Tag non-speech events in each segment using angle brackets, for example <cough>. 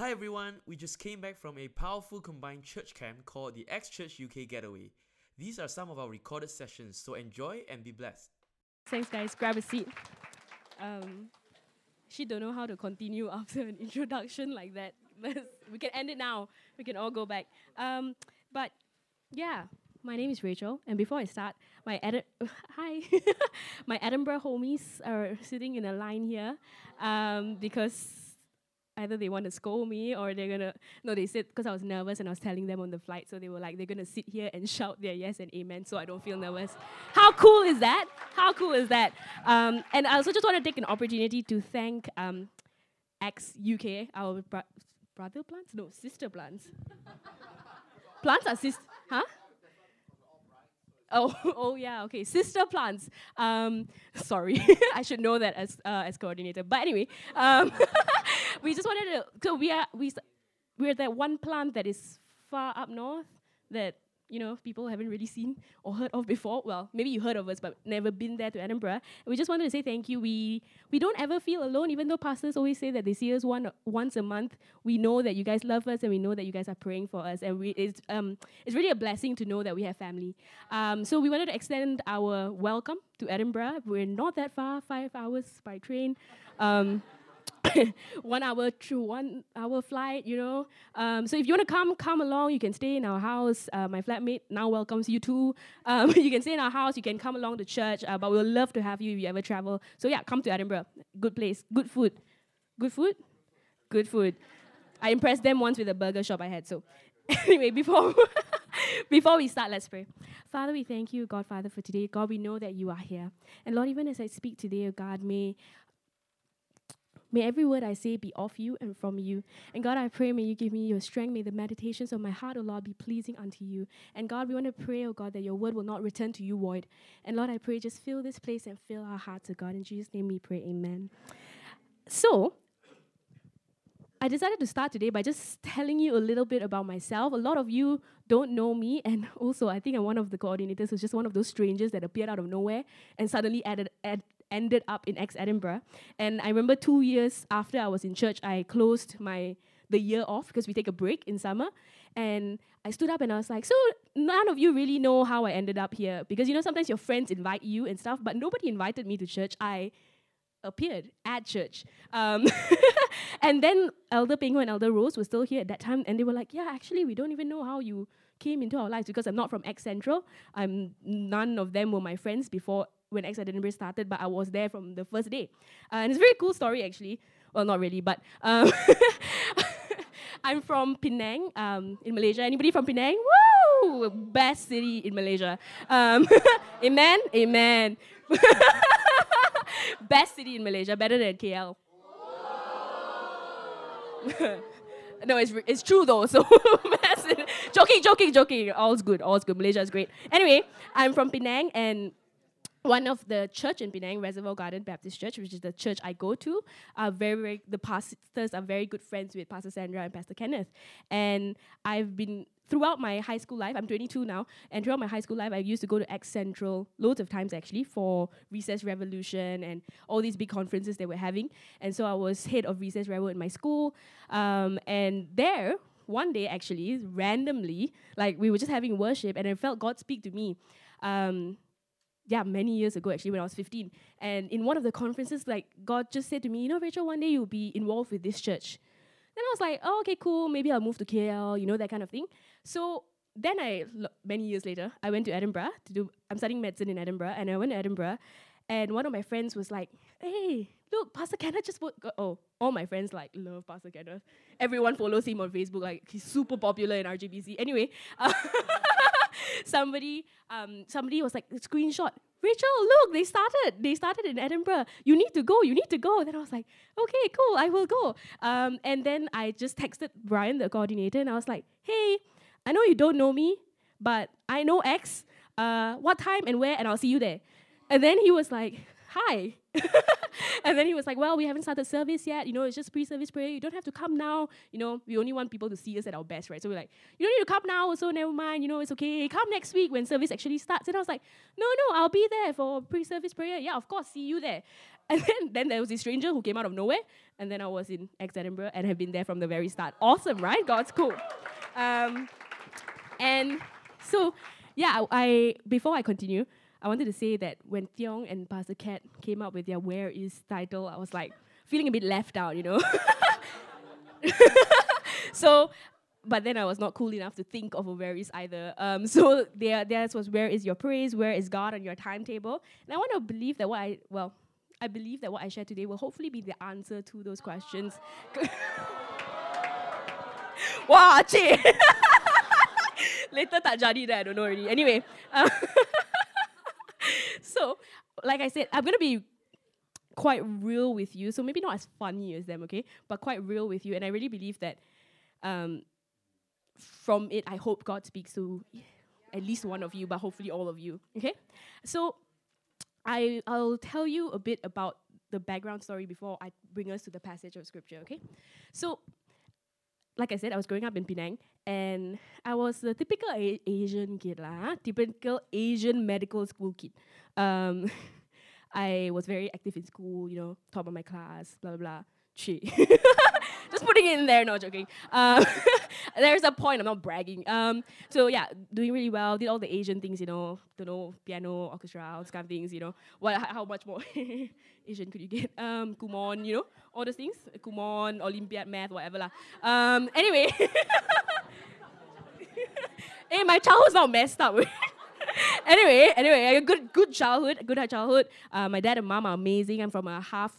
Hi everyone, we just came back from a powerful combined church camp called the Acts Church UK Getaway. These are some of our recorded sessions, so enjoy and be blessed. Thanks, guys. Grab a seat. Um, she don't know how to continue <laughs> after an introduction like that. we can end it now. We can all go back. Um, but yeah, my name is Rachel, and before I start, my Edi- <laughs> hi, <laughs> my Edinburgh homies are sitting in a line here um, because either they want to scold me or they're gonna no they said because i was nervous and i was telling them on the flight so they were like they're gonna sit here and shout their yes and amen so i don't feel nervous how cool is that? How cool is that? Um, and i also just want to take an opportunity to thank um, Acts uk our bro- brother plants? No sister plants. Plants are sis huh Oh, <laughs> oh yeah, okay. Sister plants. Um, sorry, <laughs> I should know that as uh, as coordinator. But anyway, um, <laughs> we just wanted to. So we are we we're that one plant that is far up north that you know people haven't really seen or heard of before. Well, maybe you heard of us, but never been there to Edinburgh. We just wanted to say thank you. We we don't ever feel alone, even though pastors always say that they see us one once a month. We know that you guys love us, and we know that you guys are praying for us. And we it's um it's really a blessing to know that we have family. Um, so we wanted to extend our welcome to Edinburgh. We're not that far, five hours by train. Um, <laughs> one hour through one hour flight, you know. Um, so if you want to come, come along. You can stay in our house. Uh, my flatmate now welcomes you too. Um, <laughs> you can stay in our house. You can come along to church. Uh, but we'll love to have you if you ever travel. So yeah, come to Edinburgh. Good place. Good food. Good food. Good food. I impressed them once with a burger shop I had. So <laughs> anyway, before before we start, let's pray. Father, we thank you, God, Father, for today. God, we know that you are here. And Lord, even as I speak today, oh God, may May every word I say be of you and from you. And God, I pray, may you give me your strength. May the meditations of my heart, O Lord, be pleasing unto you. And God, we want to pray, O God, that your word will not return to you void. And Lord, I pray, just fill this place and fill our hearts, O God. In Jesus' name we pray, amen. So, I decided to start today by just telling you a little bit about myself. A lot of you don't know me, and also I think I'm one of the coordinators who's just one of those strangers that appeared out of nowhere and suddenly added, add, ended up in Acts Edinburgh. And I remember two years after I was in church, I closed my the year off because we take a break in summer. And I stood up and I was like, so none of you really know how I ended up here. Because you know, sometimes your friends invite you and stuff, but nobody invited me to church. I appeared at church. Um, <laughs> and then Elder Pengho and Elder Rose were still here at that time, and they were like, yeah, actually, we don't even know how you came into our lives because I'm not from Acts Central. I'm none of them were my friends before when Acts Edinburgh started, but I was there from the first day. Uh, and it's a very cool story, actually. Well, not really, but um, <laughs> I'm from Penang um, in Malaysia. Anybody from Penang? Woo! Best city in Malaysia. Um, <laughs> amen? Amen. <laughs> Best city in Malaysia, better than KL. no, it's, it's true though. So joking, joking, joking. All's good. All's good. Malaysia is great. Anyway, I'm from Penang, and one of the church in Penang, Reservoir Garden Baptist Church, which is the church I go to, are very, very the pastors are very good friends with Pastor Sandra and Pastor Kenneth. And I've been throughout my high school life, I'm 22 now, and throughout my high school life, I used to go to X Central loads of times actually for Recess Revolution and all these big conferences they were having. And so I was head of Recess Revel in my school. Um, and there, one day actually, randomly, like we were just having worship, and I felt God speak to me. Um, yeah, many years ago actually when I was 15. And in one of the conferences, like God just said to me, you know, Rachel, one day you'll be involved with this church. Then I was like, oh, okay, cool. Maybe I'll move to KL, you know, that kind of thing. So then I, many years later, I went to Edinburgh to do, I'm studying medicine in Edinburgh, and I went to Edinburgh, and one of my friends was like, hey, look, Pastor Kenneth just put, oh, all my friends like love Pastor Kenneth. Everyone follows him on Facebook, like he's super popular in RGBC. Anyway, <laughs> uh, <laughs> somebody, um, somebody was like, screenshot, Rachel, look, they started. They started in Edinburgh. You need to go. You need to go. Then I was like, okay, cool, I will go. Um, and then I just texted Brian, the coordinator, and I was like, hey, I know you don't know me, but I know Acts. Uh, what time and where, and I'll see you there. And then he was like, hi. <laughs> and then he was like, well, we haven't started service yet. You know, it's just pre-service prayer. You don't have to come now. You know, we only want people to see us at our best, right? So we're like, you don't need to come now, so never mind. You know, it's okay. Come next week when service actually starts. And I was like, no, no, I'll be there for pre-service prayer. Yeah, of course, see you there. <laughs> And then, then there was this stranger who came out of nowhere, and then I was in Acts Edinburgh and have been there from the very start. Awesome, right? God's cool. Um, and so, yeah, I, I before I continue, I wanted to say that when Thiong and Pastor Cat came up with their "Where Is" title, I was like feeling a bit left out, you know. <laughs> so but then I was not cool enough to think of a where is either. Um, so there, theirs was where is your praise, where is God on your timetable, and I want to believe that what I well, I believe that what I share today will hopefully be the answer to those questions. <laughs> Wow. <laughs> Later tak jadi that I don't know already. Anyway, uh, <laughs> so like I said, I'm gonna be quite real with you. So maybe not as funny as them, okay, but quite real with you. And I really believe that um, from it, I hope God speaks to at least one of you, but hopefully all of you. Okay, so I I'll tell you a bit about the background story before I bring us to the passage of scripture. Okay, so like I said, I was growing up in Penang, and I was the typical a- Asian kid, lah, typical Asian medical school kid. Um, <laughs> I was very active in school, you know, top of my class, blah blah blah. Chi. <laughs> Just putting it in there, no joking. Um, <laughs> there's a point, I'm not bragging. Um, so yeah, doing really well, did all the Asian things, you know, don't know, piano, orchestra, all kind of things, you know. What, how much more Asian could you get? Um, Kumon, you know, all those things. Kumon, Olympiad, math, whatever lah. Um, anyway. hey, my childhood's not messed up. <laughs> anyway, anyway, a good good childhood, good childhood. Uh, my dad and mom are amazing. I'm from a half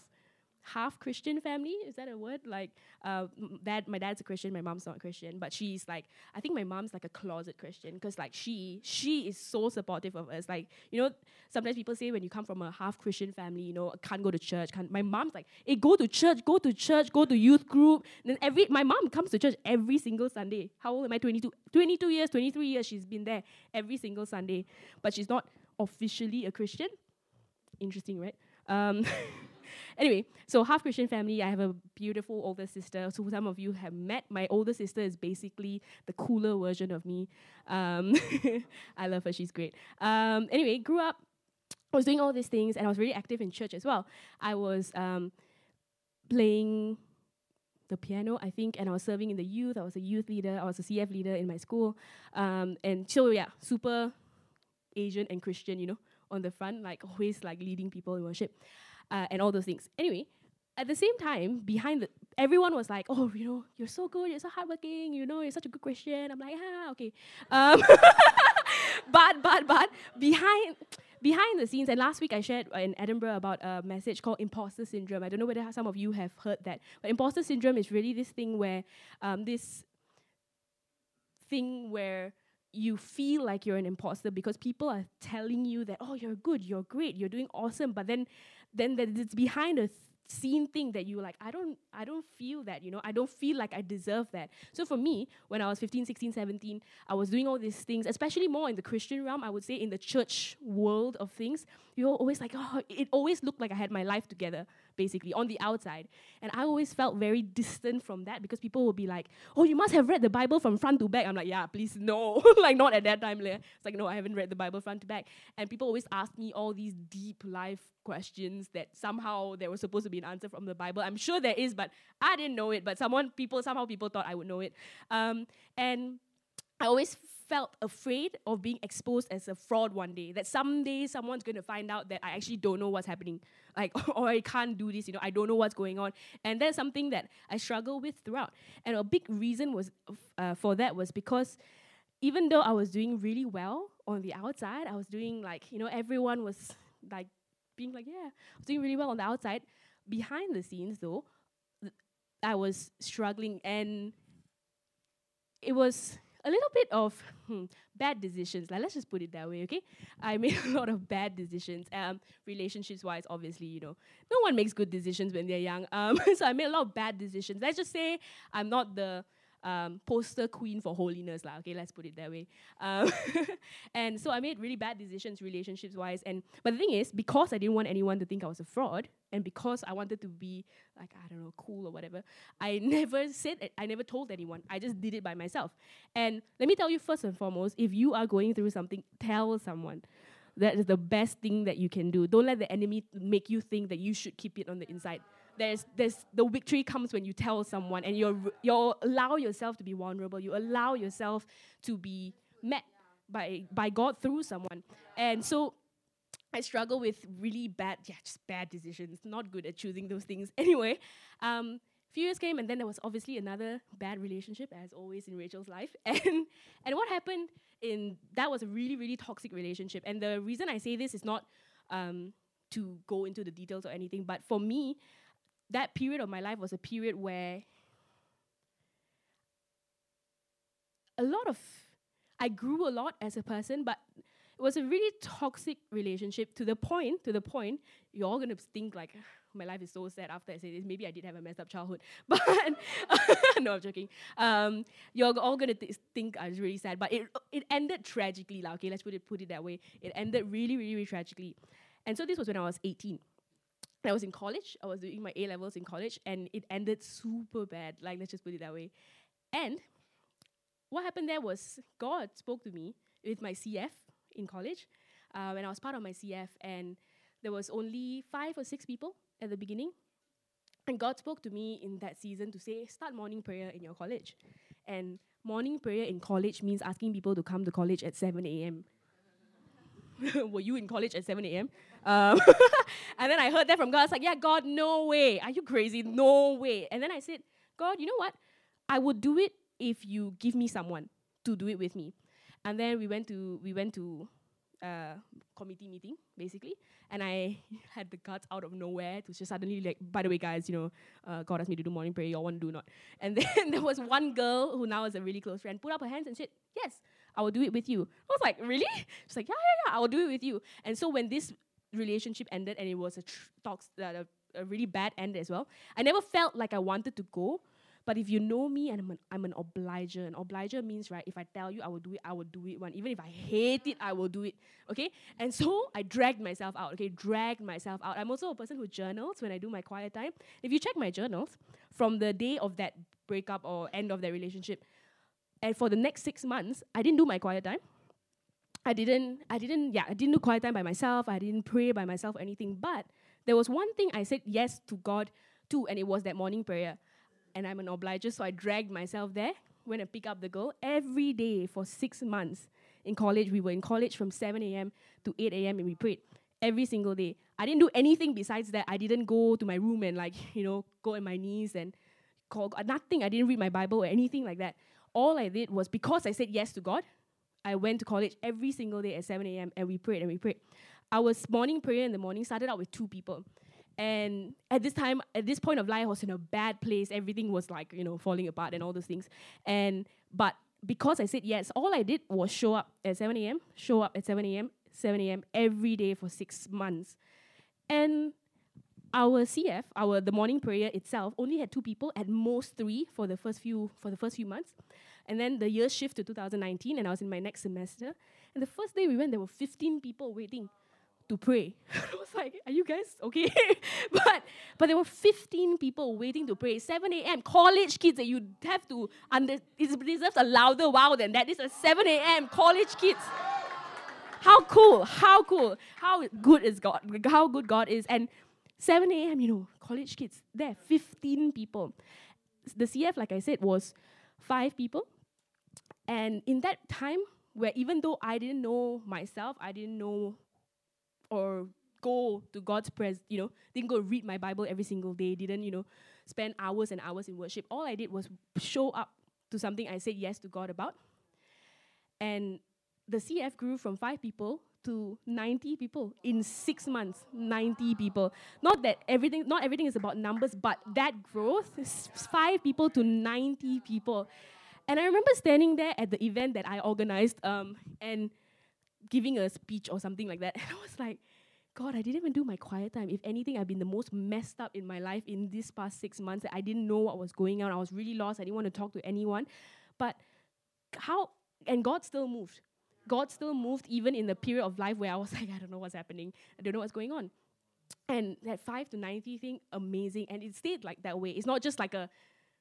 half Christian family. Is that a word? Like, uh, dad, my dad's a Christian, my mom's not Christian, but she's like, I think my mom's like a closet Christian because like she she is so supportive of us. Like, you know, sometimes people say when you come from a half Christian family, you know, can't go to church. Can't. My mom's like, hey, go to church, go to church, go to youth group. then every my mom comes to church every single Sunday. How old am I? 22, 22 years, 23 years. She's been there every single Sunday, but she's not officially a Christian. Interesting, right? Um, <laughs> anyway, so half Christian family. I have a beautiful older sister. So some of you have met. My older sister is basically the cooler version of me. Um, <laughs> I love her. She's great. Um, anyway, grew up. I was doing all these things, and I was really active in church as well. I was um, playing the piano, I think, and I was serving in the youth. I was a youth leader. I was a CF leader in my school, um, and so yeah, super Asian and Christian, you know, on the front, like always like leading people in worship uh, and all those things. Anyway, at the same time, behind the everyone was like, "Oh, you know, you're so good, you're so hardworking, you know, you're such a good Christian." I'm like, "Ah, okay." Um, <laughs> but but but behind behind the scenes, and last week I shared in Edinburgh about a message called imposter syndrome. I don't know whether some of you have heard that, but imposter syndrome is really this thing where um, this thing where you feel like you're an imposter because people are telling you that oh you're good you're great you're doing awesome but then then that it's behind a scene thing that you like i don't i don't feel that you know? I don't feel like i deserve that. So for me when i was 15 16 17 i was doing all these things especially more in the christian realm i would say in the church world of things you're always like oh it always looked like i had my life together basically on the outside and i always felt very distant from that because people would be like oh you must have read the bible from front to back i'm like yeah please no <laughs> like not at that time it's like no i haven't read the bible front to back and people always ask me all these deep life questions that somehow there was supposed to be an answer from the Bible. I'm sure there is, but I didn't know it. But someone, people, somehow people thought I would know it. Um, and I always felt afraid of being exposed as a fraud one day. That someday someone's going to find out that I actually don't know what's happening, <laughs> like <laughs> or I can't do this. You know, I don't know what's going on, and that's something that I struggle with throughout. And a big reason was uh, for that was because even though I was doing really well on the outside, I was doing like you know everyone was like being like, yeah, I was doing really well on the outside. Behind the scenes, though, I was struggling, and it was a little bit of hmm, bad decisions. Like let's just put it that way, okay? I made <laughs> a lot of bad decisions. Um, relationships wise, obviously, you know, no one makes good decisions when they're young. Um, <laughs> so I made a lot of bad decisions. Let's just say I'm not the um, poster queen for holiness, lah. Okay, let's put it that way. Um, <laughs> and so I made really bad decisions, relationships wise. And but the thing is, because I didn't want anyone to think I was a fraud, and because I wanted to be like I don't know, cool or whatever, I <laughs> never said it. I never told anyone. I just did it by myself. And let me tell you first and foremost, if you are going through something, tell someone That is the best thing that you can do. Don't let the enemy make you think that you should keep it on the inside. There's, there's the victory comes when you tell someone and you you allow yourself to be vulnerable. You allow yourself to be met by by God through someone. And so I struggle with really bad, yeah, just bad decisions. Not good at choosing those things. <laughs> Anyway, um, few years came, and then there was obviously another bad relationship, as always in Rachel's life. <laughs> And and what happened in that was a really really toxic relationship. And the reason I say this is not um, to go into the details or anything, but for me, that period of my life was a period where a lot of I grew a lot as a person, but it was a really toxic relationship to the point, to the point, you're all gonna think like <sighs> my life is so sad after I say this. Maybe I did have a messed up childhood, <laughs> but <laughs> no, I'm joking. Um, you're all gonna th- think I was really sad, but it it ended tragically, lah. Okay, let's put it put it that way. It ended really, really, really tragically, and so this was when I was 18. I was in college. I was doing my A levels in college, and it ended super bad. Like let's just put it that way. And what happened there was God spoke to me with my CF in college uh, when I was part of my CF, and there was only five or six people at the beginning. And God spoke to me in that season to say, start morning prayer in your college. And morning prayer in college means asking people to come to college at 7 a.m. <laughs> Were you in college at 7 a.m.? Um, <laughs> and then I heard that from God. I was like, yeah, God, no way. Are you crazy? No way. And then I said, God, you know what? I would do it if you give me someone to do it with me. And then we went to we went to uh, committee meeting basically, and I <laughs> had the guts out of nowhere to just suddenly like, by the way, guys, you know, uh, God asked me to do morning prayer. Y'all want to do not? And then there was one girl who now is a really close friend put up her hands and said, "Yes, I will do it with you." I was like, "Really?" <laughs> She's like, "Yeah, yeah, yeah, I will do it with you." And so when this relationship ended, and it was a tr- talks, uh, a, really bad end as well, I never felt like I wanted to go but if you know me and I'm an, I'm an obliger, an obliger means, right, if I tell you I will do it, I will do it one. Even if I hate it, I will do it. Okay? And so <laughs> I dragged myself out, okay? Dragged myself out. I'm also a person who journals when I do my quiet time. If you check my journals, from the day of that breakup or end of that relationship, and for the next six months, I didn't do my quiet time. I didn't, I didn't, yeah, I didn't do quiet time by myself. I didn't pray by myself or anything. But there was one thing I said yes to God to, and it was that morning prayer and I'm an obliger, so I dragged myself there, went and pick up the girl every day for six months. In college, we were in college from 7 a.m. to 8 a.m. and we prayed every single day. I didn't do anything besides that. I didn't go to my room and like, <laughs> you know, go on my knees and call God. nothing. I didn't read my Bible or anything like that. All I did was because I said yes to God, I went to college every single day at 7 a.m. and we prayed and we prayed. Our morning prayer in the morning started out with two people. And at this time, at this point of life, I was in a bad place. Everything was like, you know, falling apart and all those things. And but because I said yes, all I did was show up at 7 a.m., show up at 7 a.m., 7 a.m. every day for six months. And our CF, our the morning prayer itself, only had two people, at most three for the first few for the first few months. And then the year shift to 2019, and I was in my next semester. And the first day we went, there were 15 people waiting to pray. <laughs> I was like, are you guys okay? <laughs> but but there were 15 people waiting to pray. 7 a.m. College kids that you have to under it deserves a louder wow than that. This is 7 a.m. college kids. How cool, how cool, how good is God, how good God is. And 7 a.m., you know, college kids, there, 15 people. The CF, like I said, was five people. And in that time, where even though I didn't know myself, I didn't know or go to God's presence, you know, didn't go read my Bible every single day, didn't, you know, spend hours and hours in worship. All I did was show up to something I said yes to God about. And the CF grew from five people to 90 people in six months 90 people not that everything not everything is about numbers but that growth five people to 90 people and i remember standing there at the event that i organized um, and giving a speech or something like that. <laughs> And I was like, God, I didn't even do my quiet time. If anything, I've been the most messed up in my life in these past six months. I didn't know what was going on. I was really lost. I didn't want to talk to anyone. But how, and God still moved. God still moved even in the period of life where I was <laughs> like, I don't know what's happening. I don't know what's going on. And that 5 to 90 thing, amazing. And it stayed like that way. It's not just like a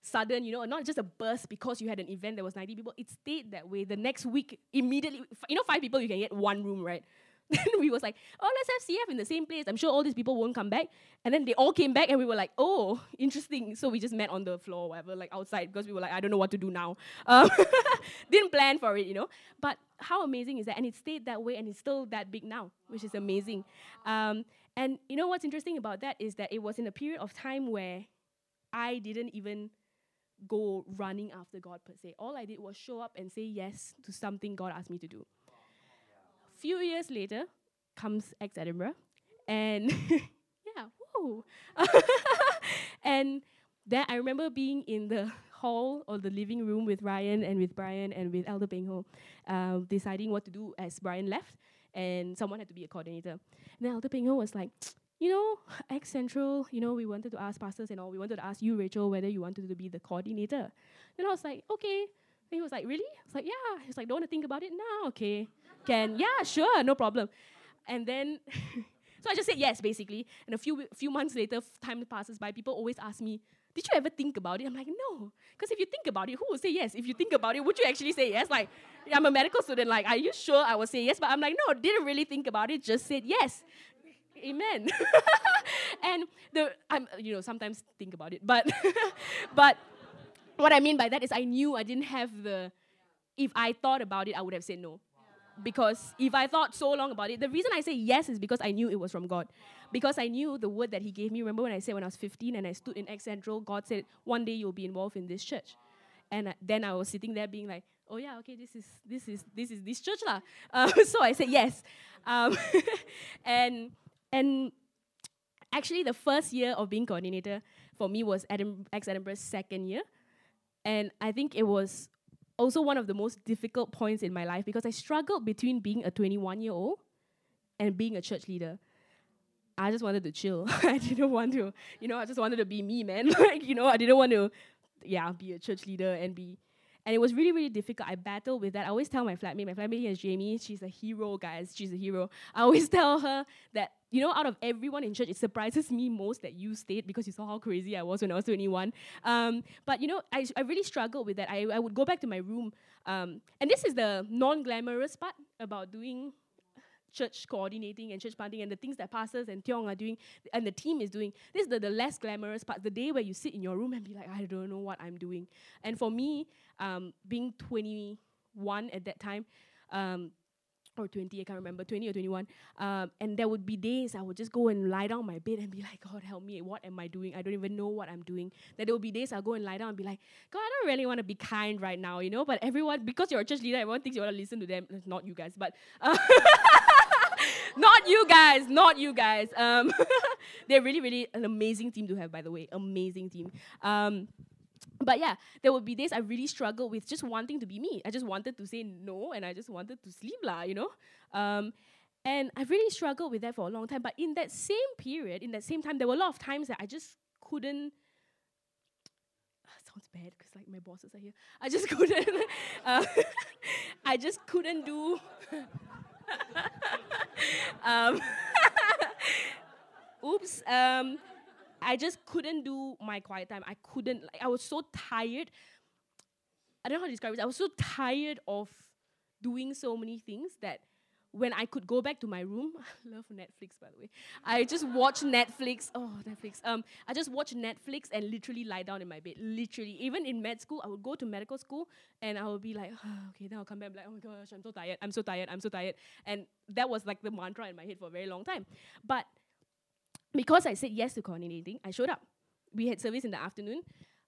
sudden, you know, not just a burst because you had an event that was 90 people. It stayed that way. The next week, immediately, you know, five people, you can get one room, right? <laughs> Then we was like, oh, let's have CF in the same place. I'm sure all these people won't come back. And then they all came back, and we were like, oh, <laughs> interesting. So we just met on the floor, or whatever, like outside, because we were like, I don't know what to do now. <laughs> Um, didn't plan for it, you know. But how amazing is that? And it stayed that way, and it's still that big now, which is amazing. Um, and you know what's interesting about that is that it was in a period of time where I didn't even go running after God per se. All I did was show up and say yes to something God asked me to do. Few years later comes Acts Edinburgh, and <laughs> yeah, <laughs> and then I remember being in the hall or the living room with Ryan and with Brian and with Elder Peng Ho, uh, deciding what to do as Brian left, and someone had to be a coordinator. And then Elder Peng Ho was like, you know, Acts Central, you know, we wanted to ask pastors and all, we wanted to ask you, Rachel, whether you wanted to be the coordinator. Then I was like, okay. And he was like, really? I was like, yeah. He's like, don't want to think about it now, okay. Can, yeah, sure, no problem. And then, <laughs> so I just said yes, basically. And a few, few months later, time passes by, people always ask me, did you ever think about it? I'm like, no. Because if you think about it, who would say yes? If you think about it, would you actually say yes? Like, I'm a medical student, like, are you sure I would say yes? But I'm like, no, didn't really think about it, just said yes. Amen. <laughs> and the I'm you know sometimes think about it, but <laughs> but what I mean by that is I knew I didn't have the. If I thought about it, I would have said no. Because if I thought so long about it, the reason I say yes is because I knew it was from God. Because I knew the word that He gave me. Remember when I said when I was 15 and I stood in Acts Central, God said, one day you'll be involved in this church. And then I was sitting there being like, oh yeah, okay, this is this is this is this church lah. Uh, <laughs> so I said yes, um, <laughs> and and actually, the first year of being coordinator for me was Adam, Acts Edinburgh's second year. And I think it was also one of the most difficult points in my life because I struggled between being a 21 year old and being a church leader. I just wanted to chill. <laughs> I didn't want to, you know, I just wanted to be me, man. <laughs> like, you know, I didn't want to, yeah, be a church leader and be and it was really, really difficult. I battled with that. I always tell my flatmate, my flatmate is Jamie, she's a hero, guys. She's a hero. I always <laughs> tell her that, you know, out of everyone in church, it surprises me most that you stayed because you saw how crazy I was when I was 21. Um, but, you know, I, I really struggled with that. I, I would go back to my room. Um, and this is the non glamorous part about doing church coordinating and church planting and the things that pastors and Tiong are doing and the team is doing. This is the, the less glamorous part, the day where you sit in your room and be like, I don't know what I'm doing. And for me, um, being 21 at that time, um, or 20, I can't remember, 20 or 21. Um, and there would be days I would just go and lie down on my bed and be <laughs> like, God, help me. What am I doing? I don't even know what I'm doing. Then there would be days I'll go and lie down and be like, God, I don't really want to be kind right now, you know? But everyone, because you're a church leader, everyone thinks you want to listen to them. Not you guys, but. Uh <laughs> not you guys, not you guys. Um, <laughs> they're really, really an amazing team to have, by the way. Amazing team. Um, but yeah, there would be days I really struggled with just wanting to be me. I just wanted to say no and I just wanted to sleep, lah, you know? Um, and I really struggled with that for a long time. But in that same period, in that same time, there were a lot of times that I just couldn't. <sighs> sounds bad because like my bosses are here. I just <laughs> couldn't. Uh, I just couldn't do. <laughs> um, <laughs> oops. Um, I just couldn't do my quiet time. I couldn't. Like, I was so tired. I don't know how to describe it. I was so tired of doing so many things that when I could go back to my room, <laughs> I love Netflix by the way. I just watch Netflix. Oh, Netflix. Um, I just watch Netflix and literally lie down in my bed. Literally, even in med school, I would go to medical school and I would be like, oh, <sighs> okay, then I'll come back. like, oh my gosh, I'm so tired. I'm so tired. I'm so tired. And that was like the mantra in my head for a very long time. But because I said yes to coordinating, I showed up. We had service in the afternoon,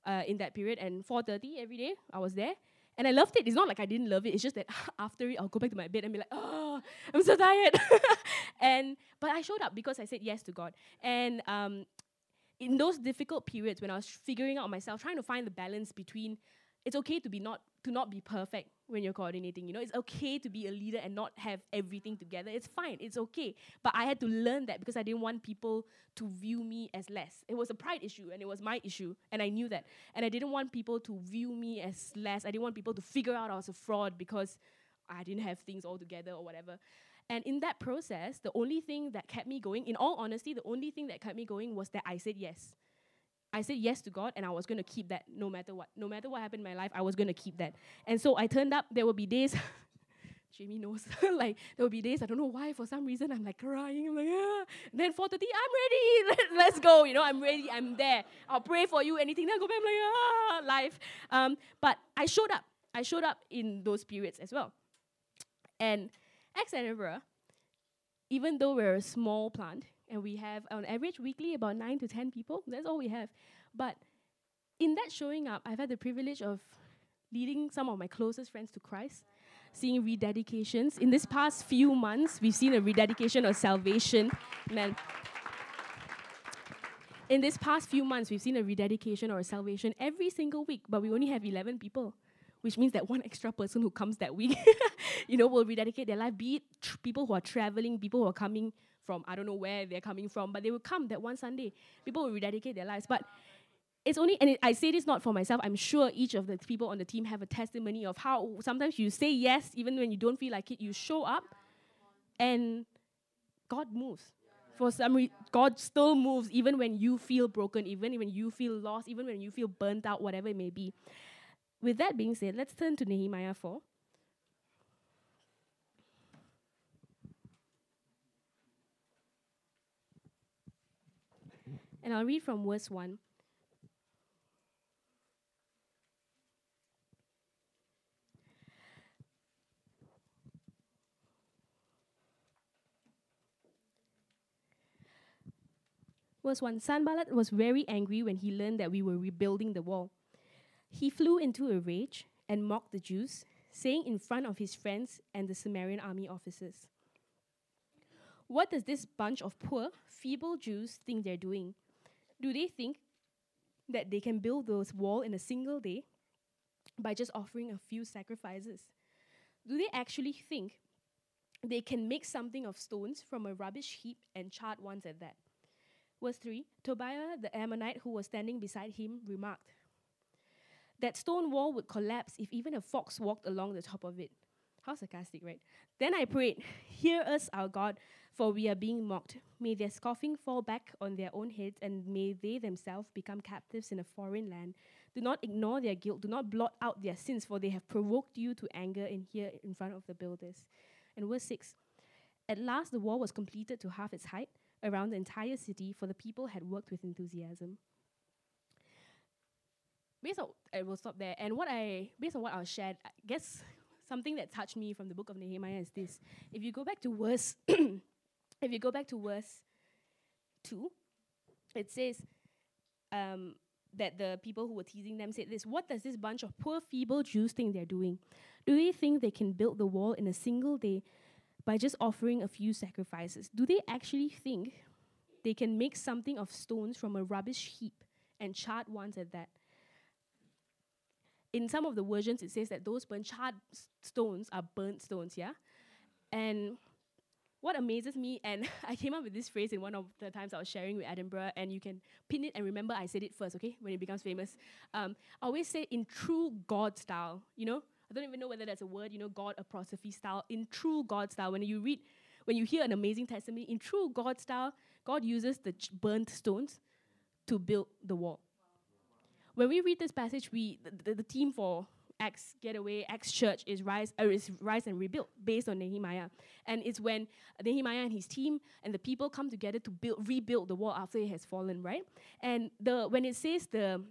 uh, in that period, and 4:30 every day I was there. And I loved it. It's not like I didn't love it. It's just that <laughs> after it, I'll go back to my bed and be like, oh, I'm so tired. <laughs> and but I showed up because I said yes to God. And um, in those difficult periods when I was figuring out myself, trying to find the balance between it's okay to be not to not be perfect when you're coordinating. You know, it's okay to be a leader and not have everything together. It's fine. It's okay. But I had to learn that because I didn't want people to view me as less. It was a pride issue and it was my issue, and I knew that. And I didn't want people to view me as less. I didn't want people to figure out I was a fraud because I didn't have things all together or whatever. And in that process, the only thing that kept me going, in all honesty, the only thing that kept me going was that I said yes. I said yes to God and I was going to keep that no matter what. No matter what happened in my life, I was going to keep that. And so I turned up. There will be days. <laughs> Jamie knows. <laughs> like there will be days I don't know why for some reason I'm like crying. I'm like ah. then 4:30 I'm ready. <laughs> Let's go. You know I'm ready. I'm there. I'll pray for you. Anything. Then I go back. I'm like ah life. Um, but I showed up. I showed up in those periods as well. And Acts Edinburgh, even though we're a small plant and we have on average weekly about nine to ten people, that's all we have. But in that showing up, I've had the privilege of leading some of my closest friends to Christ, seeing rededications. In this past few months, we've seen a rededication of salvation. Man. In this past few months, we've seen a rededication or a salvation every single week, but we only have 11 people, which means that one extra person who comes that week, <laughs> you know, will rededicate their life. Be it tr- people who are traveling, people who are coming from I don't know where they're coming from, but they will come that one Sunday. People will rededicate their lives, but it's only and it, i say this not for myself i'm sure each of the people on the team have a testimony of how sometimes you say yes even when you don't feel like it you show up and god moves. For some reason god still moves even when you feel broken even when you feel lost even when you feel burnt out whatever it may be. With that being said let's turn to nehemiah 4 and i'll read from verse 1 Verse 1 Sanballat was very angry when he learned that we were rebuilding the wall. He flew into a rage and mocked the Jews, saying in front of his friends and the Samaritan army officers, What does this bunch of poor, feeble Jews think they're doing? Do they think that they can build those wall in a single day by just offering a few sacrifices? Do they actually think they can make something of stones from a rubbish heap and charred ones at that? Verse 3 Tobiah the Ammonite, who was standing beside him, remarked, That stone wall would collapse if even a fox walked along the top of it. How sarcastic, right? Then I prayed, Hear us, our God, for we are being mocked. May their scoffing fall back on their own heads, and may they themselves become captives in a foreign land. Do not ignore their guilt, do not blot out their sins, for they have provoked you to anger in here in front of the builders. And verse 6 At last the wall was completed to half its height around the entire city, for the people had worked with enthusiasm. Based on, I will stop there. And what I, based on what I shared, I guess something that touched me from the book of Nehemiah is this: if you go back to verse, <clears throat> if you go back to verse two, it says um, that the people who were teasing them said this: What does this bunch of poor, feeble Jews think they're doing? Do they think they can build the wall in a single day by just offering a few sacrifices? Do they actually think they can make something of stones from a rubbish heap and charred ones at that? In some of the versions, it says that those burnt charred stones are burnt stones, yeah? And what amazes me, and <laughs> I came up with this phrase in one of the times I was sharing with Edinburgh, and you can pin it and remember I said it first, okay, when it becomes famous. Um, I always say in true God style, you know, I don't even know whether that's a word, you know, God apostrophe style. In true God style, when you read, when you hear an amazing testimony, in true God style, God uses the ch- burnt stones to build the wall. When we read this passage, we the, the, the theme for Acts Getaway, Acts Church is rise, uh, is rise and rebuild based on Nehemiah, and it's when Nehemiah and his team and the people come together to build rebuild the wall after it has fallen, right? And the when it says the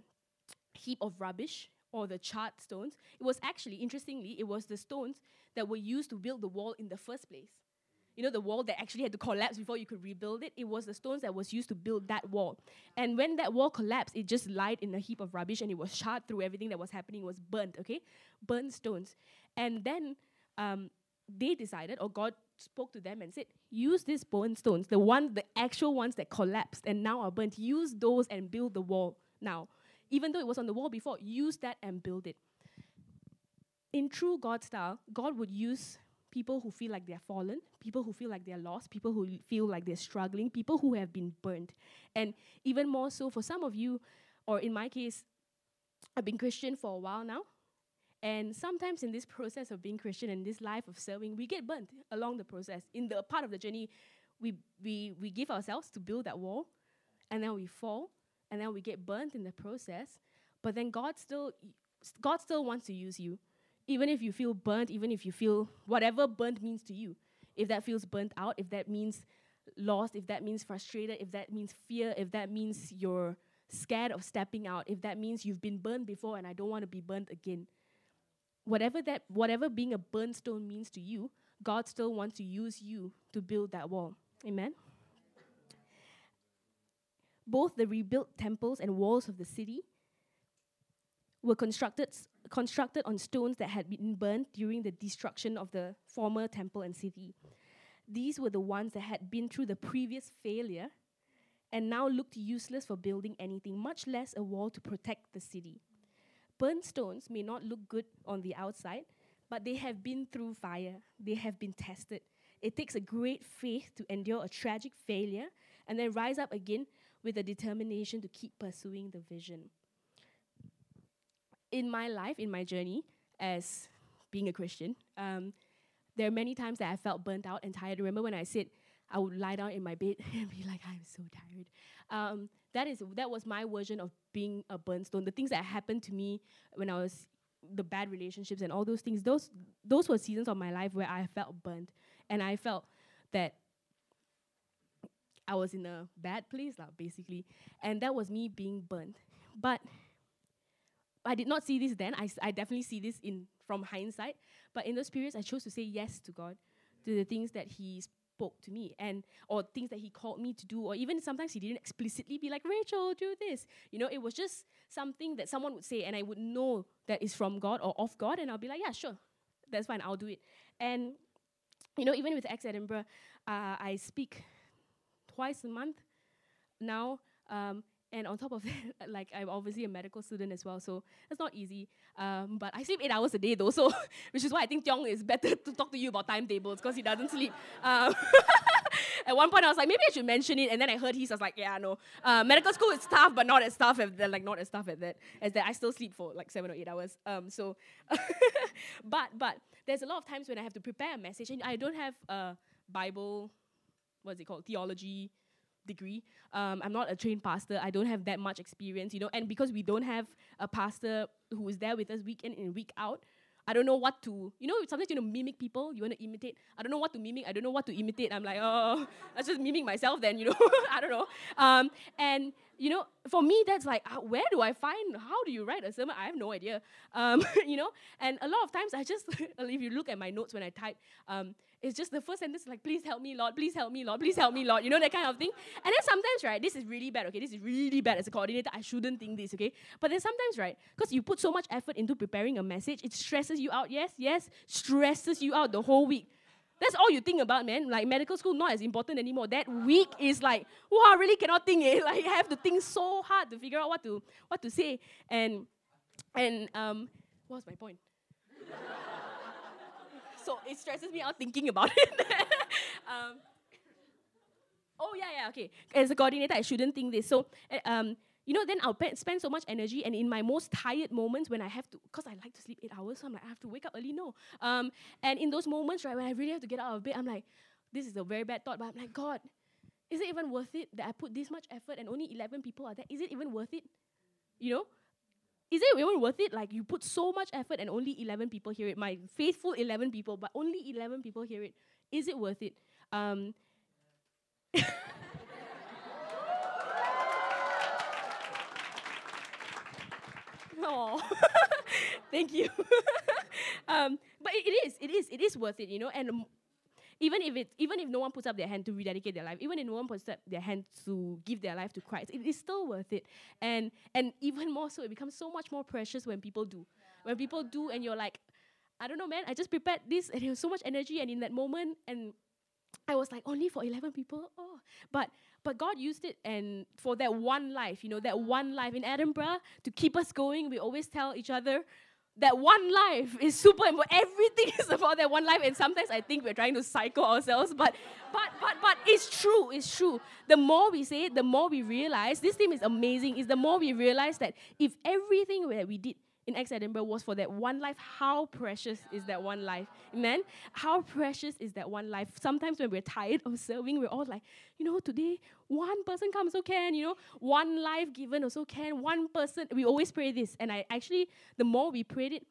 heap of rubbish or the charred stones, it was actually, interestingly, it was the stones that were used to build the wall in the first place. You know, the wall that actually had to collapse before you could rebuild it, it was the stones that was used to build that wall. And when that wall collapsed, it just lied in a heap of rubbish and it was charred through everything that was happening, was burnt, okay? Burnt stones. And then um, they decided, or God spoke to them and said, use these burnt stones, the one, the actual ones that collapsed and now are burnt, use those and build the wall now even though it was on the wall before, use that and build it. In true God style, God would use people who feel like they're fallen, people who feel like they're lost, people who feel like they're struggling, people who have been burned. And even more so for some of you, or in my case, I've been Christian for a while now. And sometimes in this process of being Christian and this life of serving, we get burnt along the process. In the part of the journey, we, we, we give ourselves to build that wall, and then we fall, and then we get burnt in the process. But then God still, God still wants to use you even if you feel burnt, even if you feel whatever burnt means to you, if that feels burnt out, if that means lost, if that means frustrated, if that means fear, if that means you're scared of stepping out, if that means you've been burned before and I don't want to be burnt again. Whatever that whatever being a burnt stone means to you, God still wants to use you to build that wall. Amen. Both the rebuilt temples and walls of the city were constructed constructed on stones that had been burned during the destruction of the former temple and city. These were the ones that had been through the previous failure and now looked useless for building anything, much less a wall to protect the city. Burnt stones may not look good on the outside, but they have been through fire, they have been tested. It takes a great faith to endure a tragic failure and then rise up again with a determination to keep pursuing the vision. In my life, in my journey as being a Christian, um, there are many times that I felt burnt out and tired. Remember when I said I would lie down in my bed <laughs> and be like, I'm so tired. Um, that is that was my version of being a burnt stone. The things that happened to me when I was the bad relationships and all those things. Those those were seasons of my life where I felt burnt, and I felt that I was in a bad place, lah, basically, and that was me being burnt. But I did not see this then. I, I definitely see this in from hindsight. But in those periods, I chose to say yes to God, to the things that He spoke to me, and or things that He called me to do, or even sometimes He didn't explicitly be like, Rachel, do this. You know, it was just something that someone would say, and I would know that is from God or of God, and I'll be like, yeah, sure, that's fine, I'll do it. And you know, even with Acts Edinburgh, uh, I speak twice a month now. Um, and on top of <laughs> that, like I'm obviously a medical student as well, so it's not easy. Um, but I sleep eight hours a day though, so <laughs> which is why I think Tiong is better <laughs> to talk to you about timetables because he doesn't sleep. Um, at one point, I was like, maybe I should mention it, and then I heard he was like, yeah, no, uh, medical school is tough, but not as tough as that, like not as tough as that, as that I still sleep for like seven or eight hours. Um, so, but but there's a lot of times when I have to prepare a message, and I don't have a Bible, what's it called, theology degree. Um, I'm not a trained pastor. I don't have that much experience, you know. And because we don't have a pastor who is there with us week in and week out, I don't know what to, you know, sometimes you know, mimic people, you want to imitate. I don't know what to mimic, I don't know what to imitate. I'm like, oh, <laughs> let's just mimic myself then, you know, <laughs> I don't know. Um, and, you know, for me, that's like, uh, where do I find, how do you write a sermon? I have no idea, um, <laughs> you know. And a lot of times I just, if you look at my notes when I type, um, it's just the first sentence like, please help me, Lord, please help me, Lord, please help me, Lord, you know, that kind of thing. And then sometimes, right, this is really bad, okay, this is really bad as a coordinator, I shouldn't think this, okay? But then sometimes, right, because you put so much effort into preparing a message, it stresses you out, yes, yes, stresses you out the whole week. That's all you think about, man. Like medical school not as important anymore. That week is like, wow, I really cannot think it. <laughs> Like I have to think so hard to figure out what to what to say. And and um, what was my point? <laughs> so it stresses me out thinking about <laughs> it. um, oh yeah, yeah, okay. As a coordinator, I shouldn't think this. So uh, um, you know, then I'll pe- spend so much energy, and in my most tired moments when I have to, because I like to sleep eight hours, so I'm like, I have to wake up early. No, um, and in those moments, right, when I really have to get out of bed, I'm like, this is a very bad thought, but I'm like, God, is it even worth it that I put this much effort and only 11 people are there? Is it even worth it? You know, is it even worth it? Like you put so much effort and only 11 people hear it. My faithful 11 people, but only 11 people hear it. Is it worth it? Um, <laughs> Oh, <laughs> thank you. <laughs> um, but it, it is, it is, it is worth it, you know. And even if it, even if no one puts up their hand to rededicate their life, even if no one puts up their hand to give their life to Christ, it is still worth it. And and even more so, it becomes so much more precious when people do. When people do, and you're like, I don't know, man. I just prepared this, and it was so much energy, and in that moment, and I was like, only for 11 people? Oh. But but God used it and for that one life, you know, that one life in Edinburgh to keep us going. We always tell each other that one life is super important. Everything <laughs> is about that one life. And sometimes I think we're trying to psycho ourselves, but but but but it's true, it's true. The more we say it, the more we realize this team is amazing, is the more we realize that if everything that we did in Acts Edinburgh was for that one life. How precious is that one life? Amen? How precious is that one life? Sometimes when we're tired of serving, we're all like, you know, today one person comes also can, you know, one life given also can, one person. We always pray this. And I actually, the more we prayed it,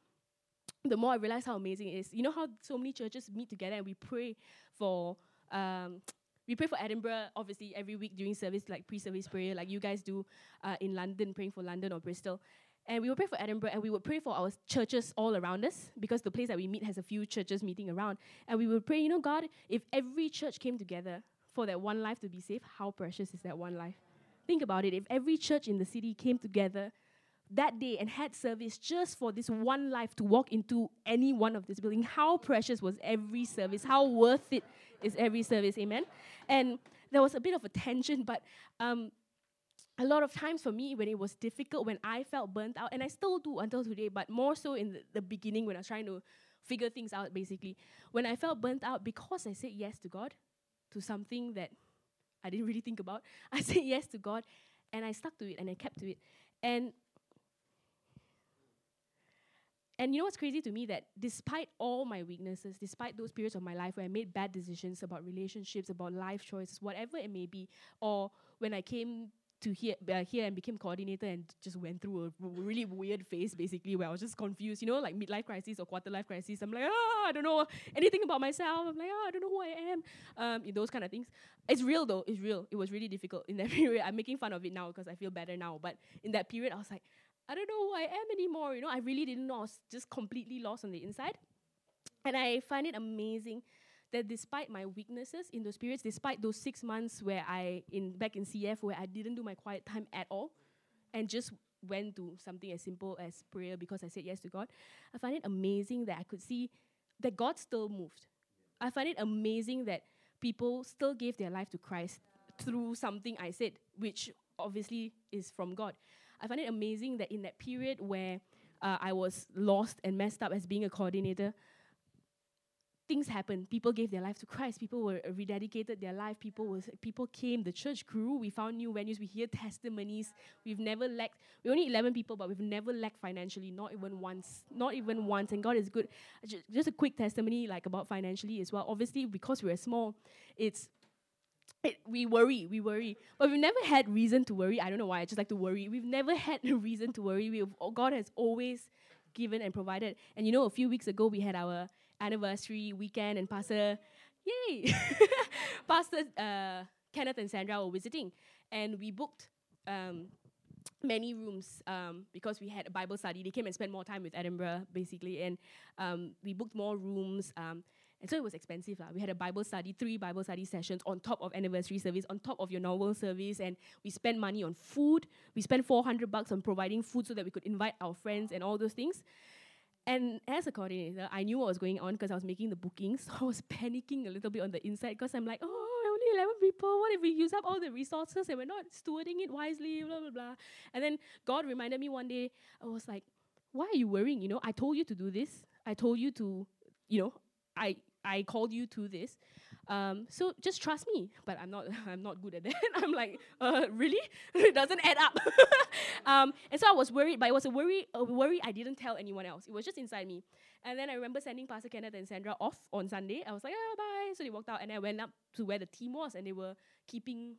the more I realized how amazing it is. You know how so many churches meet together and we pray for um, <tsk> we pray for Edinburgh, obviously, every week during service, like pre-service prayer, like you guys do uh, in London, praying for London or Bristol. And we would pray for Edinburgh, and we would pray for our churches all around us because the place that we meet has a few churches meeting around. And we would pray, you know, God, if every church came together for that one life to be saved, how precious is that one life? Think about it. If every church in the city came together that day and had service just for this one life to walk into any one of this building, how precious was every service? How worth it is every service? Amen. And there was a bit of a tension, but um, a lot of times for me when it was difficult, when I felt burnt out, and I still do until today, but more so in the, the beginning when I was trying to figure things out, basically, when I felt burnt out because I said yes to God, to something that I didn't really think about, <laughs> I said yes to God, and I stuck to it and I kept to it, and and you know what's crazy to me? That despite all my weaknesses, despite those periods of my life where I made bad decisions about relationships, about life choices, whatever it may be, or when I came to here, uh, here and became coordinator and just went through a really weird phase basically where I was just confused, you know, like midlife crisis or quarter life crisis. I'm like, oh, I don't know anything about myself. I'm like, oh, I don't know who I am. Um, those kind of things. It's real though. It's real. It was really difficult in that <laughs> period. I'm making fun of it now because I feel better now. But in that period, I was like, I don't know who I am anymore. You know, I really didn't know. I was just completely lost on the inside. And I find it amazing that despite my weaknesses in those periods, despite those six months where I in back in CF where I didn't do my quiet time at all, and just went to something as simple as prayer because I said yes to God, I find it amazing that I could see that God still moved. I find it amazing that people still gave their life to Christ through something I said, which obviously is from God. I find it amazing that in that period where uh, I was lost and messed up as being a coordinator, things happened. People gave their life to Christ. People were rededicated their life. People was people came. The church grew. We found new venues. We hear testimonies. We've never lacked. We're only eleven people, but we've never lacked financially. Not even once. Not even once. And God is good. Just, just a quick testimony, like about financially as well. Obviously, because we're small, it's it, we worry, we worry. But we've never had reason to worry. I don't know why, I just like to worry. We've never had <laughs> a reason to worry. We've, oh, God has always given and provided. And you know, a few weeks ago, we had our anniversary weekend, and Pastor, yay, <laughs> Pastor uh, Kenneth and Sandra were visiting, and we booked um, many rooms um, because we had a Bible study. They came and spent more time with Edinburgh, basically, and um, we booked more rooms. Um, and so it was expensive. La. We had a Bible study, three Bible study sessions on top of anniversary service, on top of your normal service. And we spent money on food. We spent 400 bucks on providing food so that we could invite our friends and all those things. And as a coordinator, I knew what was going on because I was making the bookings. <laughs> So I was panicking a little bit on the inside because I'm like, oh, only 11 people. What if we use up all the resources and we're not stewarding it wisely? Blah, blah, blah. And then God reminded me one day, I was like, why are you worrying? You know, I told you to do this. I told you to, you know, I I called you to this. Um, so just trust me. But I'm not <laughs> I'm not good at that. <laughs> I'm like, uh, really? <laughs> it doesn't add up. um, and so I was worried, but it was a worry a worry I didn't tell anyone else. It was just inside me. And then I remember sending Pastor Kenneth and Sandra off on Sunday. I was like, oh, bye. So they walked out, and I went up to where the team was, and they were keeping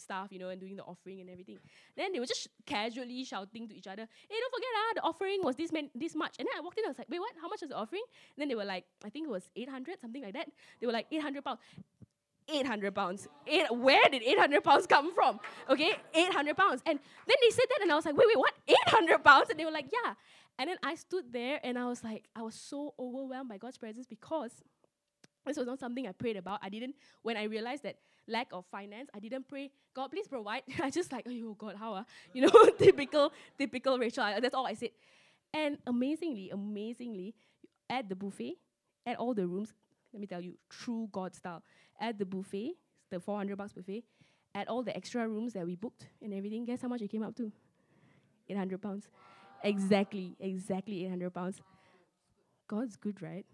stuff, you know, and doing the offering and everything. Then they were just casually shouting to each other, "Hey, don't forget, ah, the offering was this man, this much." And then I walked in, I was like, "Wait, what? How much was the offering?" And then they were like, "I think it was eight hundred, something like that." They were like, 800 pounds." 800 pounds. Eight, where did 800 pounds come from? Okay, 800 pounds. And then they said that, and I was like, wait, wait, what? 800 pounds? And they were like, yeah. And then I stood there, and I was like, I was so overwhelmed by God's presence because this was not something I prayed about. I didn't, when I realized that lack of finance. I didn't pray, God, please provide. <laughs> I just like, oh God, how? Uh? <laughs> You know, <laughs> typical, typical Rachel. That's all I said. And amazingly, amazingly, at the buffet, at all the rooms, let me tell you, true God style, at the buffet, the 400 bucks buffet, at all the extra rooms that we booked and everything, guess how much it came up to? 800 pounds. Exactly, exactly 800 pounds. God's good, right?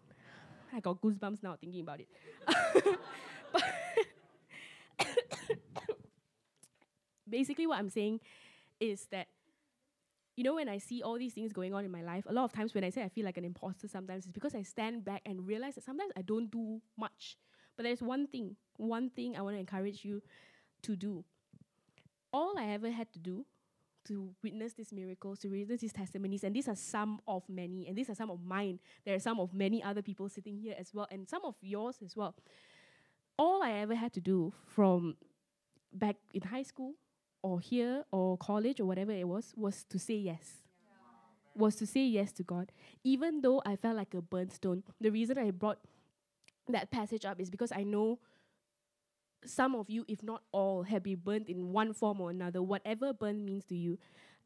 I got goosebumps now thinking about it. but basically what I'm saying is that you know when I see all these things going on in my life, a lot of times when I say I feel like an imposter sometimes it's because I stand back and realize that sometimes I don't do much. But there's one thing, one thing I want to encourage you to do. All I ever had to do to witness these miracles, to witness these testimonies, and these are some of many, and these are some of mine. There are some of many other people sitting here as well, and some of yours as well. All I ever had to do from back in high school or here or college or whatever it was was to say yes. Was to say yes to God. Even though I felt like a burnt stone. The reason I brought that passage up is because I know some of you, if not all, have been burnt in one form or another, whatever burn means to you.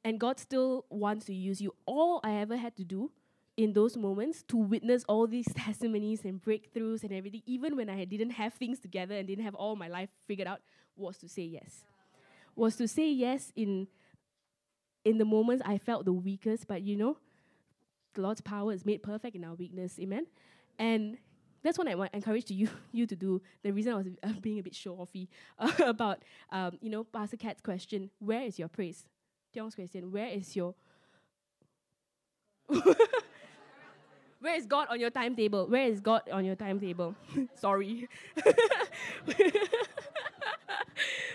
And God still wants to use you. All I ever had to do in those moments to witness all these <laughs> testimonies and breakthroughs and everything, even when I didn't have things together and didn't have all my life figured out, was to say yes. Was to say yes in in the moments I felt the weakest, but you know, the Lord's power is made perfect in our weakness. Amen. And that's what I want encourage you <laughs> you to do. The reason I was uh, being a bit show offy uh, <laughs> about um, you know Pastor Kat's question, where is your praise? Tiong's question, where is your <laughs> Where is God on your timetable? Where is God on your timetable? Sorry.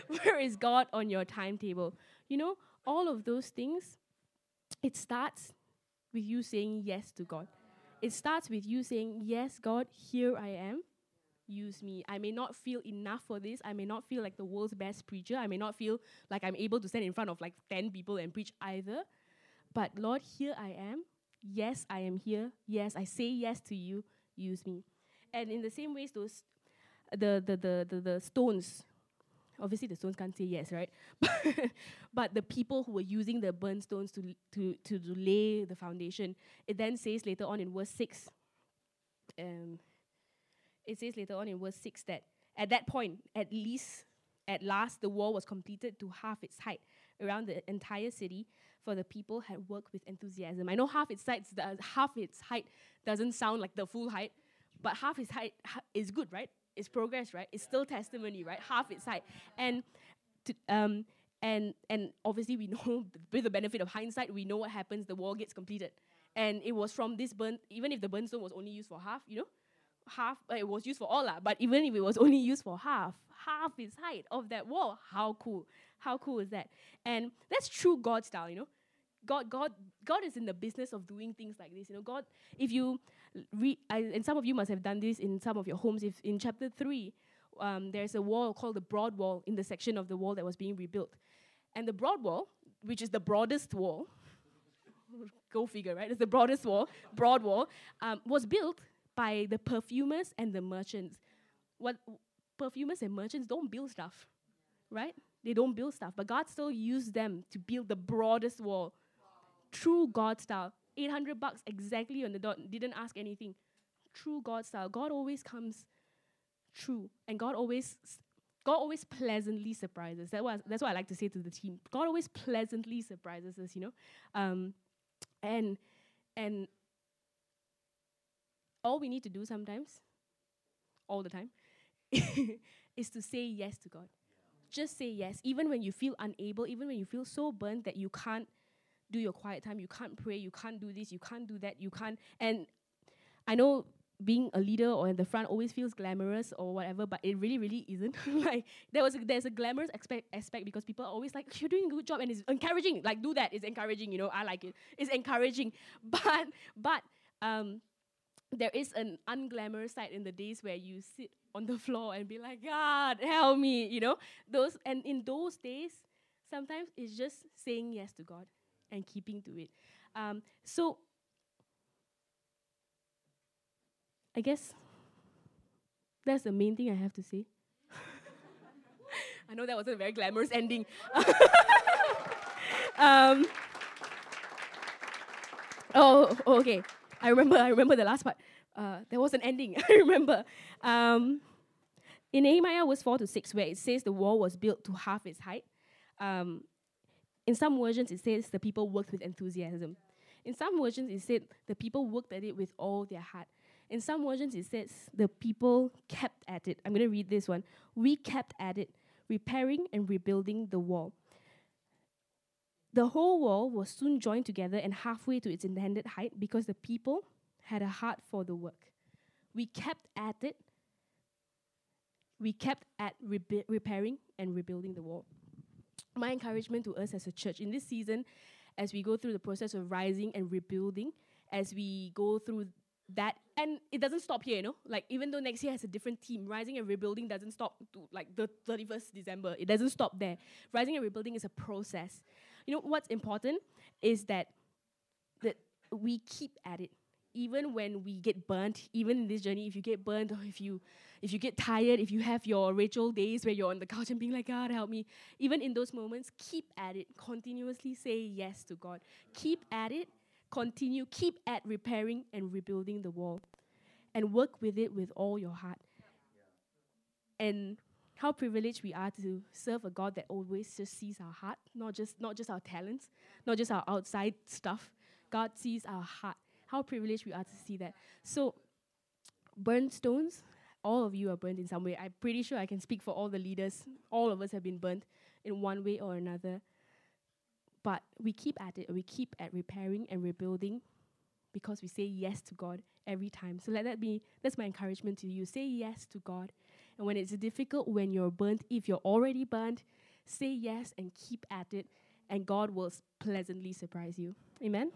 <laughs> Where is God on your timetable? You know, all of those things, it starts with you saying yes to God. It starts with you saying, Yes, God, here I am. Use me. I may not feel enough for this. I may not feel like the world's best preacher. I may not feel like I'm able to stand in front of like 10 people and preach either. But Lord, here I am. Yes, I am here. Yes, I say yes to you. Use me. And in the same ways, those the the the the, the stones. Obviously, the stones can't say yes, right? <laughs> but the people who were using the burnt stones to, to, to, lay the foundation, it then says later on in verse 6, um, it says later on in verse 6 that at that point, at least, at last, the wall was completed to half its height around the entire city, for the people had worked with enthusiasm. I know half its height, half its height doesn't sound like the full height, but half its height is good, right? It's progress, right? It's still testimony, right? Half its height, and to, um, and and obviously we <laughs> know with the benefit of hindsight, we know what happens. The wall gets completed, and it was from this burn. Even if the burnstone was only used for half, you know, half uh, it was used for all lah. But even if it was <laughs> only used for half, half its height of that wall, how cool! How cool is that? And that's true God style, you know. God, God, God is in the business of doing things like this. You know, God, if you read, and some of you must have done this in some of your homes. If in chapter three, um, there's a wall called the broad wall in the section of the wall that was being rebuilt, and the broad wall, which is the broadest wall, <laughs> go figure, right? It's the broadest wall, broad wall, um, was built by the perfumers and the merchants. What perfumers and merchants don't build stuff, right? They don't build stuff, but God still used them to build the broadest wall. True God style. 800 bucks exactly on the dot. Didn't ask anything. True God style. God always comes true. And God always God always pleasantly surprises. That was, that's what I like to say to the team. God always pleasantly surprises us, you know? Um, and and all we need to do sometimes, all the time, <laughs> is to say yes to God just say yes, even when you feel unable, even when you feel so burnt that you can't do your quiet time, you can't pray, you can't do this, you can't do that, you can't. And I know being a leader or in the front always feels glamorous or whatever, but it really, really isn't. <laughs> like there was a, there's a glamorous aspect aspect because people are always like, "You're doing a good job," and it's encouraging. Like do that. It's encouraging. You know, I like it. It's encouraging, <laughs> but but um, there is an unglamorous side in the days where you sit on the floor and be like, God, help me, you know? Those and in those days, sometimes it's just saying yes to God and keeping to it. Um, so I guess that's the main thing I have to say. <laughs> I know that wasn't a very glamorous ending. <laughs> um, oh, okay. I remember. I remember the last part uh, there was an ending. <laughs> I remember. Um, in Nehemiah was 4 to 6, where it says the wall was built to half its height, um, in some versions it says the people worked with enthusiasm. In some versions it said the people worked at it with all their heart. In some versions it says the people kept at it. I'm going to read this one. We kept at it, repairing and rebuilding the wall. The whole wall was soon joined together and halfway to its intended height because the people had a heart for the work. We kept at it. We kept at repairing and rebuilding the wall. My encouragement to us as a church in this season, as we go through the process of rising and rebuilding, as we go through that, and it doesn't stop here, you know. Like even though next year has a different team, rising and rebuilding doesn't stop to like the thirty first December. It doesn't stop there. Rising and rebuilding is a process. You know what's important is that that we keep at it even when we get burnt, even in this journey, if you get burnt or if you if you get tired, if you have your Rachel days where you're on the couch and being like, God help me, even in those moments, keep at it. Continuously say yes to God. Keep at it. Continue. Keep at repairing and rebuilding the wall. And work with it with all your heart. And how privileged we are to serve a God that always just sees our heart, not just not just our talents, not just our outside stuff. God sees our heart how privileged we are to see that. So, burned stones, all of you are burned in some way. I'm pretty sure I can speak for all the leaders. All of us have been burnt in one way or another. But we keep at it, we keep at repairing and rebuilding because we say yes to God every time. So let that be that's my encouragement to you. Say yes to God. And when it's difficult, when you're burnt, if you're already burnt, say yes and keep at it, and God will pleasantly surprise you. Amen.